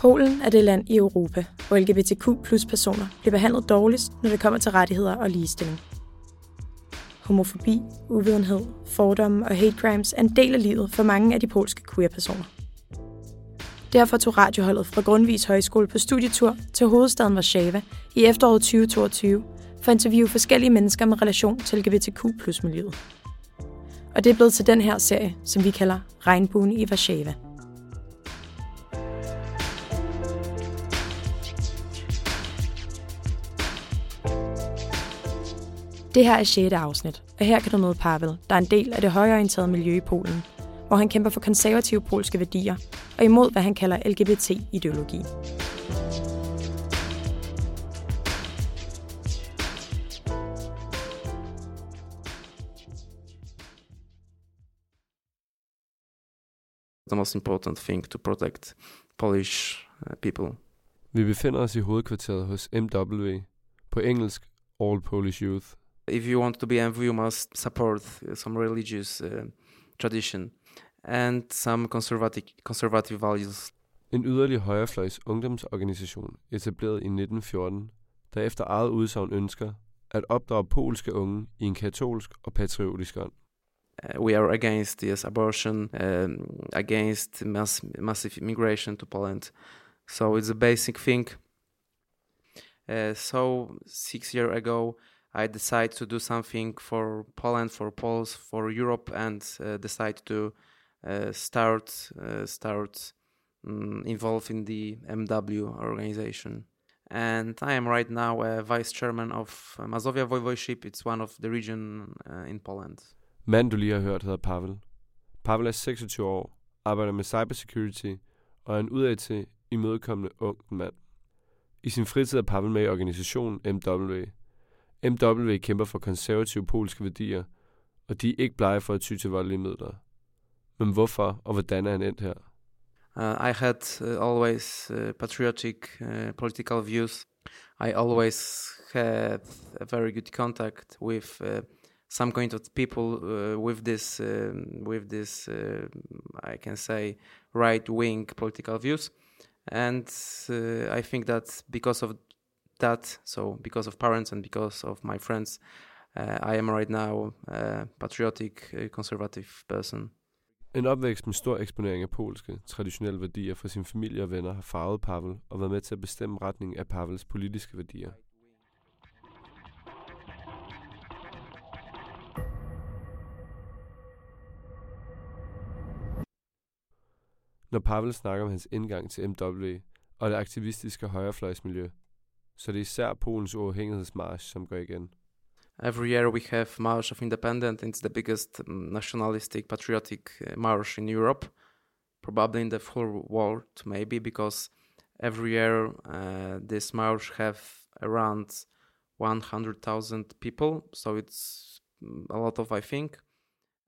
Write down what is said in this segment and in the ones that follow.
Polen er det land i Europa, hvor LGBTQ plus personer bliver behandlet dårligst, når det kommer til rettigheder og ligestilling. Homofobi, uvidenhed, fordomme og hate crimes er en del af livet for mange af de polske queer-personer. Derfor tog radioholdet fra Grundvis Højskole på studietur til hovedstaden Warszawa i efteråret 2022 for at interviewe forskellige mennesker med relation til LGBTQ plus miljøet. Og det er blevet til den her serie, som vi kalder Regnbuen i Warszawa. Det her er 6. afsnit, og her kan du møde Pavel, der er en del af det højorienterede miljø i Polen, hvor han kæmper for konservative polske værdier og imod, hvad han kalder LGBT-ideologi. the most important thing to protect Polish uh, people. Vi befinder os i hovedkvarteret hos MW, på engelsk All Polish Youth. If you want to be MV, you must support uh, some religious uh, tradition and some conservative conservative values. En yderlig højrefløjs ungdomsorganisation etableret i 1914, der efter eget udsagn ønsker at opdrage polske unge i en katolsk og patriotisk ånd. Uh, we are against yes abortion, um, against mass, massive immigration to Poland. So it's a basic thing. Uh, so six years ago, I decided to do something for Poland, for Poles, for Europe, and uh, decide to uh, start uh, start um, involved in the MW organization. And I am right now a vice chairman of uh, Mazovia Voivodeship. It's one of the region uh, in Poland. Mand, du lige har hørt, hedder Pavel. Pavel er 26 år, arbejder med cybersecurity og er en udadtil imødekommende ung mand. I sin fritid er Pavel med i organisationen MW. MW kæmper for konservative polske værdier, og de er ikke blege for at ty til voldelige midler. Men hvorfor og hvordan er han endt her? Uh, I had uh, always uh, patriotic uh, political views. I always had a very good contact with uh, some kind of people uh, with this uh, with this uh, I can say right wing political views, and uh, I think that because of that, so because of parents and because of my friends, uh, I am right now a patriotic, uh, conservative person. En opvækst med stor eksponering af polske, traditionelle værdier fra sin familie og venner har farvet Pavel og været med til at bestemme retningen af Pavels politiske værdier. Når Pavel snakker om hans indgang til MW og det aktivistiske højrefløjsmiljø, så det er især Polens uafhængighedsmarch, som går igen. Every year we have March of Independence. It's the biggest um, nationalistic, patriotic uh, march in Europe, probably in the whole world, maybe because every year uh, this march have around 100,000 people. So it's mm, a lot of, I think.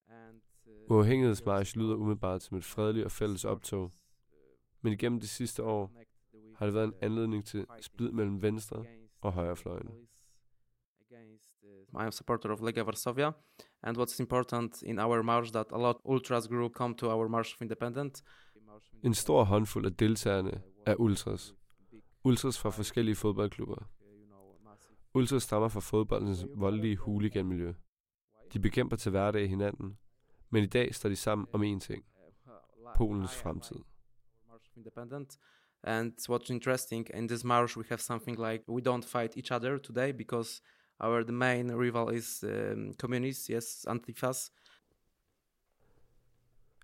Uh, Uafhængighedsmarch lyder umiddelbart som et fredeligt og fælles optog. Men igennem de sidste år har det været en anledning til splid mellem venstre og højrefløjen. I am supporter of Lega Varsovia, and what's important in our march that a lot ultras group come to our march of independence. En stor håndfuld af deltagerne er ultras. Ultras fra forskellige fodboldklubber. Ultras stammer fra fodboldens voldelige hooliganmiljø. De bekæmper til hverdag hinanden, men i dag står de sammen om én ting. Polens fremtid. Independent. And what's interesting in this march, we have something like we don't fight each other today because our the main rival is um, communists, yes, Antifas.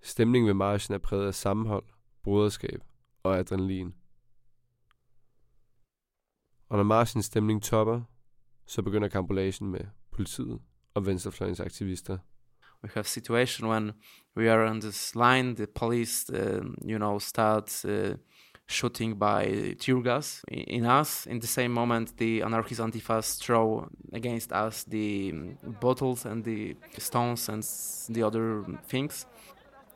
Stemningen ved marchen er præget af sammenhold, broderskab og adrenalin. Og når marchens stemning topper, så begynder kampolagen med politiet og venstrefløjens aktivister. We have a situation when we are on this line, the police, um, you know, start uh, shooting by tear gas in us. In the same moment, the anarchist antifas throw against us the um, bottles and the stones and the other things.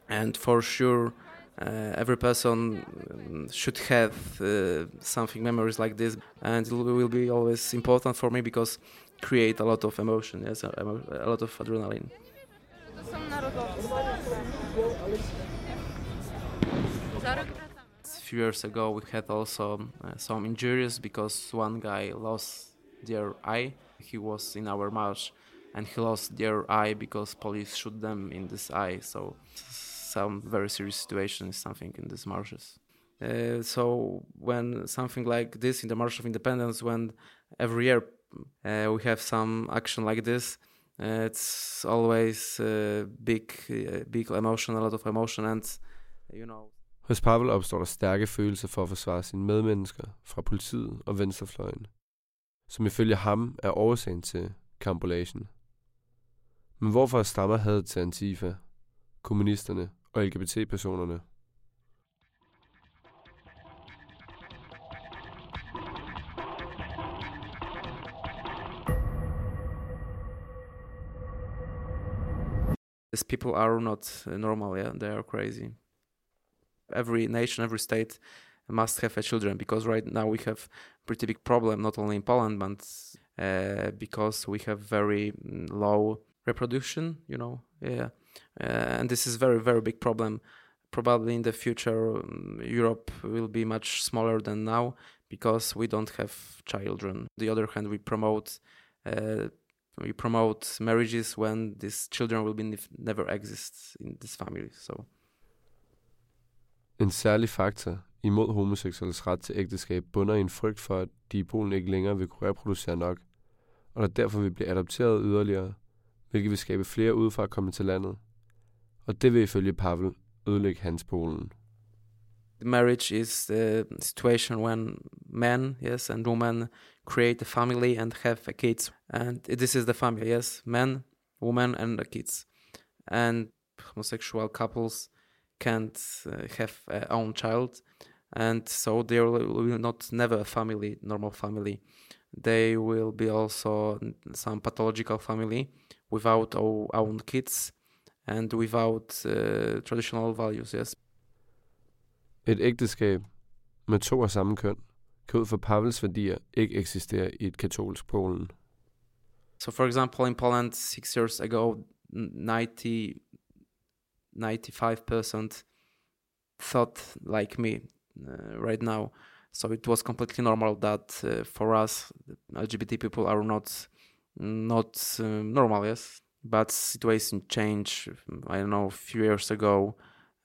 And for sure, uh, every person um, should have uh, something memories like this, and it will be always important for me because create a lot of emotion, yes, a, a lot of adrenaline. Few years ago we had also uh, some injuries because one guy lost their eye. He was in our march and he lost their eye because police shoot them in this eye. So some very serious situation is something in these marshes. Uh, so when something like this in the March of Independence, when every year uh, we have some action like this, uh, it's always uh, big, uh, big emotion, a lot of emotion, and you know. Hos Pavel opstår der stærke følelser for at forsvare sine medmennesker fra politiet og venstrefløjen, som ifølge ham er årsagen til kampolagen. Men hvorfor stammer hadet til Antifa, kommunisterne og LGBT-personerne? These people are not normal, yeah, they are crazy. Every nation, every state must have a children because right now we have pretty big problem not only in Poland but uh, because we have very mm, low reproduction, you know, yeah, uh, and this is very very big problem. Probably in the future, um, Europe will be much smaller than now because we don't have children. On the other hand, we promote uh, we promote marriages when these children will be never exist in this family. So. En særlig faktor imod homoseksuelles ret til ægteskab bunder i en frygt for, at de i Polen ikke længere vil kunne reproducere nok, og der derfor vil blive adopteret yderligere, hvilket vil skabe flere udefra at komme til landet. Og det vil ifølge Pavel ødelægge hans Polen. Marriage is the situation when men, yes, and women create a family and have kids. And this is the family, yes, men, women, and the kids. And homosexual couples can't uh, have a own child, and so they will not never a family, normal family. They will be also some pathological family without own kids and without uh, traditional values. Yes. Et ægteskab med to af samme køn kan ud fra Pavels værdier ikke eksistere i et katolsk Polen. So for example, in Poland six years ago, 90, 95% thought like me uh, right now. So it was completely normal that uh, for us, LGBT people are not not um, normal, yes. But situation changed. I don't know a few years ago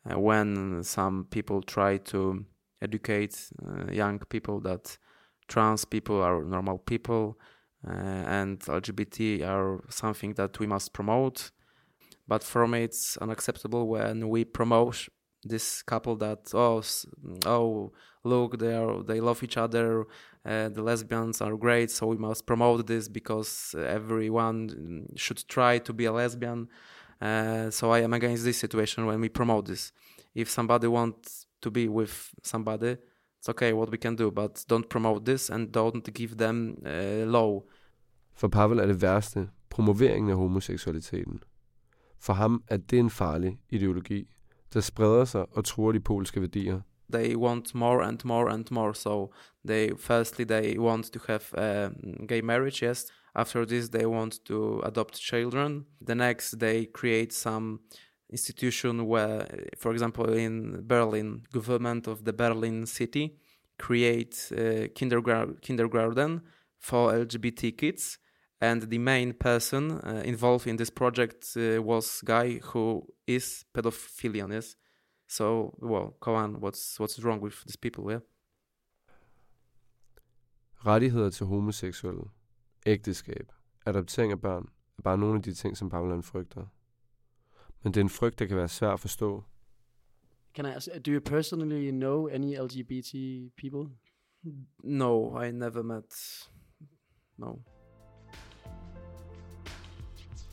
uh, when some people try to educate uh, young people that trans people are normal people uh, and LGBT are something that we must promote. But for me, it's unacceptable when we promote this couple that oh oh look they are they love each other uh, the lesbians are great so we must promote this because everyone should try to be a lesbian. Uh, so i am against this situation when we promote this. If somebody wants to be with somebody it's okay what we can do but don't promote this and don't give them uh, low For Pavel er det værste. Promoveringen af homoseksualiteten. For ham er det en farlig ideologi, der spreder sig og truer de polske værdier. They want more and more and more. So they firstly they want to have a gay marriage, yes. After this they want to adopt children. The next they create some institution where, for example, in Berlin, government of the Berlin city create a kindergarten, kindergarten for LGBT kids and the main person uh, involved in this project uh, was guy who is pedophilian yes so well come on what's what's wrong with these people yeah Rettigheder til homoseksuelle, ægteskab, adoptering af børn er bare nogle af de ting, som Pavlan frygter. Men det er en frygt, der kan være svær at forstå. Can I ask, do you personally know any LGBT people? No, I never met. No.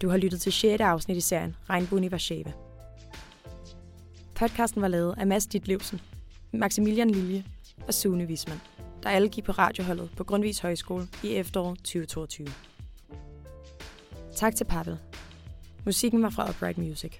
Du har lyttet til 6. afsnit i serien Regnbuen i Warszawa. Podcasten var lavet af Mads Ditlevsen, Maximilian Lilje og Sune Wisman, der alle gik på radioholdet på Grundvis Højskole i efteråret 2022. Tak til Pavel. Musikken var fra Upright Music.